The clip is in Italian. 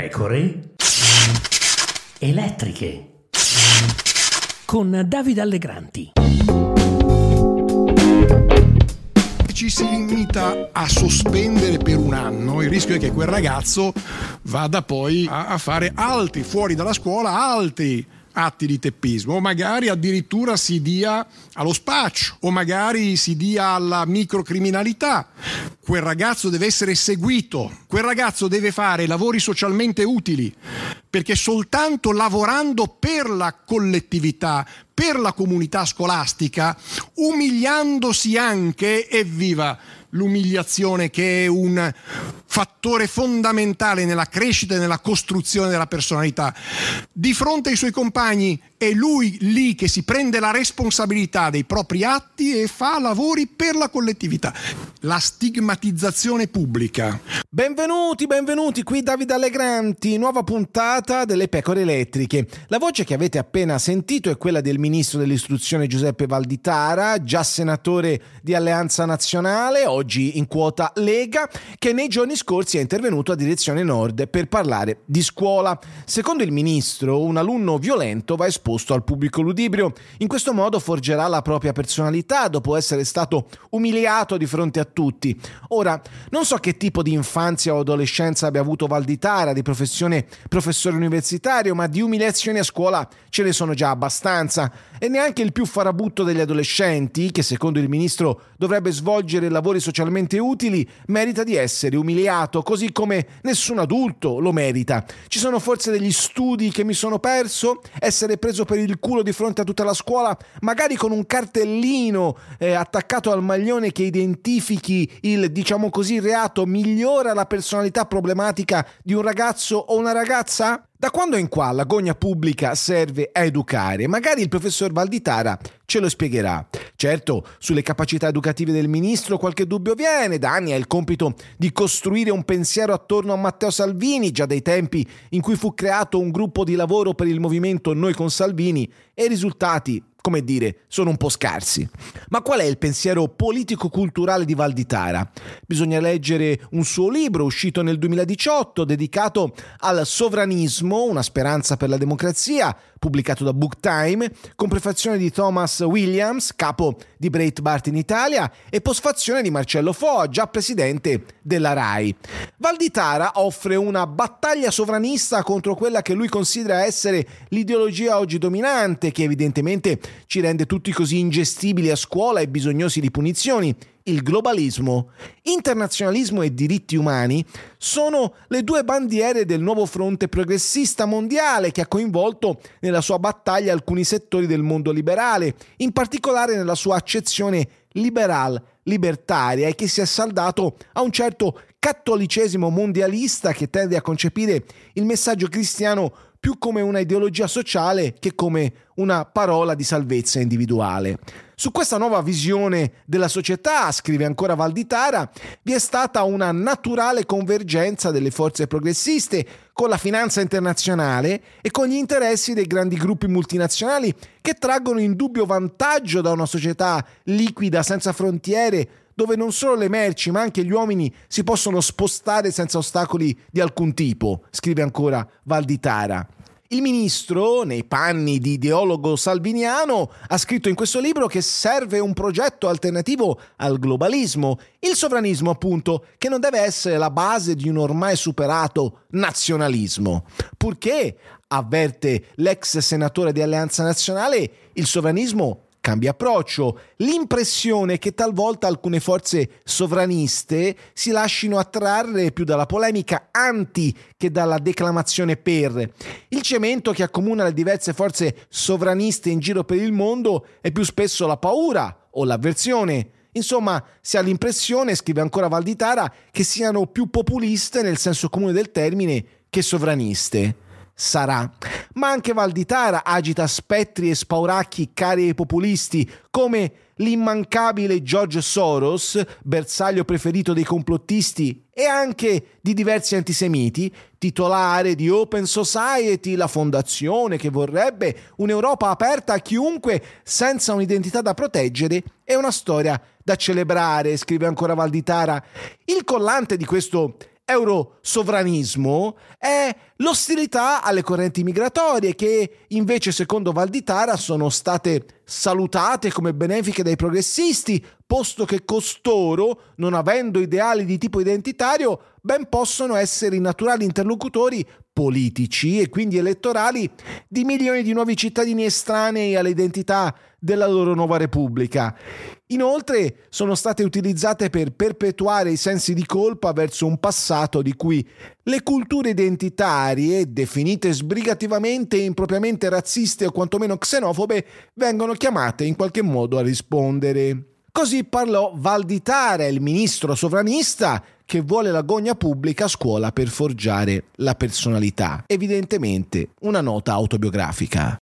pecore elettriche. Con Davide Allegranti. Ci si limita a sospendere per un anno, il rischio è che quel ragazzo vada poi a, fare altri, fuori dalla scuola, altri atti di teppismo, o magari addirittura si dia allo spaccio, o magari si dia alla microcriminalità. Quel ragazzo deve essere seguito, quel ragazzo deve fare lavori socialmente utili, perché soltanto lavorando per la collettività, per la comunità scolastica, umiliandosi anche, evviva l'umiliazione che è un fattore fondamentale nella crescita e nella costruzione della personalità. Di fronte ai suoi compagni è lui lì che si prende la responsabilità dei propri atti e fa lavori per la collettività. La stigmatizzazione pubblica. Benvenuti, benvenuti, qui Davide Allegranti, nuova puntata delle pecore elettriche. La voce che avete appena sentito è quella del ministro dell'istruzione Giuseppe Valditara, già senatore di Alleanza Nazionale, oggi in quota Lega, che nei giorni scorsi è intervenuto a Direzione Nord per parlare di scuola. Secondo il ministro, un alunno violento va esposto sottoposto al pubblico ludibrio. In questo modo forgerà la propria personalità dopo essere stato umiliato di fronte a tutti. Ora, non so che tipo di infanzia o adolescenza abbia avuto Valditara, di professione professore universitario, ma di umiliazioni a scuola ce ne sono già abbastanza. E neanche il più farabutto degli adolescenti, che secondo il ministro dovrebbe svolgere lavori socialmente utili, merita di essere umiliato, così come nessun adulto lo merita. Ci sono forse degli studi che mi sono perso? Essere preso preso per il culo di fronte a tutta la scuola, magari con un cartellino eh, attaccato al maglione che identifichi il, diciamo così, reato, migliora la personalità problematica di un ragazzo o una ragazza? Da quando in qua la gogna pubblica serve a educare? Magari il professor Valditara ce lo spiegherà. Certo, sulle capacità educative del ministro qualche dubbio viene, da anni ha il compito di costruire un pensiero attorno a Matteo Salvini, già dai tempi in cui fu creato un gruppo di lavoro per il movimento Noi con Salvini, e i risultati come dire, sono un po' scarsi. Ma qual è il pensiero politico-culturale di Valditara? Bisogna leggere un suo libro uscito nel 2018 dedicato al sovranismo, una speranza per la democrazia, pubblicato da Book Time, con prefazione di Thomas Williams, capo di Breitbart in Italia, e posfazione di Marcello Foa, già presidente della RAI. Valditara offre una battaglia sovranista contro quella che lui considera essere l'ideologia oggi dominante, che evidentemente ci rende tutti così ingestibili a scuola e bisognosi di punizioni. Il globalismo, internazionalismo e diritti umani sono le due bandiere del nuovo fronte progressista mondiale che ha coinvolto nella sua battaglia alcuni settori del mondo liberale, in particolare nella sua accezione liberal libertaria e che si è saldato a un certo cattolicesimo mondialista che tende a concepire il messaggio cristiano più come una ideologia sociale che come una parola di salvezza individuale. Su questa nuova visione della società, scrive ancora Valditara, vi è stata una naturale convergenza delle forze progressiste con la finanza internazionale e con gli interessi dei grandi gruppi multinazionali che traggono indubbio vantaggio da una società liquida senza frontiere dove non solo le merci ma anche gli uomini si possono spostare senza ostacoli di alcun tipo, scrive ancora Valditara. Il ministro, nei panni di ideologo salviniano, ha scritto in questo libro che serve un progetto alternativo al globalismo, il sovranismo appunto, che non deve essere la base di un ormai superato nazionalismo, purché, avverte l'ex senatore di Alleanza Nazionale, il sovranismo cambia approccio, l'impressione che talvolta alcune forze sovraniste si lasciano attrarre più dalla polemica anti che dalla declamazione per. Il cemento che accomuna le diverse forze sovraniste in giro per il mondo è più spesso la paura o l'avversione. Insomma, si ha l'impressione, scrive ancora Valditara, che siano più populiste nel senso comune del termine che sovraniste sarà. Ma anche Valditara agita spettri e spauracchi cari ai populisti, come l'immancabile George Soros, bersaglio preferito dei complottisti e anche di diversi antisemiti, titolare di Open Society, la fondazione che vorrebbe un'Europa aperta a chiunque senza un'identità da proteggere, è una storia da celebrare, scrive ancora Valditara. Il collante di questo eurosovranismo è l'ostilità alle correnti migratorie che invece secondo Valditara sono state salutate come benefiche dai progressisti, posto che costoro, non avendo ideali di tipo identitario, ben possono essere i naturali interlocutori politici e quindi elettorali di milioni di nuovi cittadini estranei all'identità della loro nuova repubblica. Inoltre sono state utilizzate per perpetuare i sensi di colpa verso un passato di cui le culture identitarie, definite sbrigativamente e impropriamente razziste o quantomeno xenofobe, vengono chiamate in qualche modo a rispondere. Così parlò Valditara, il ministro sovranista, che vuole la gogna pubblica a scuola per forgiare la personalità. Evidentemente una nota autobiografica.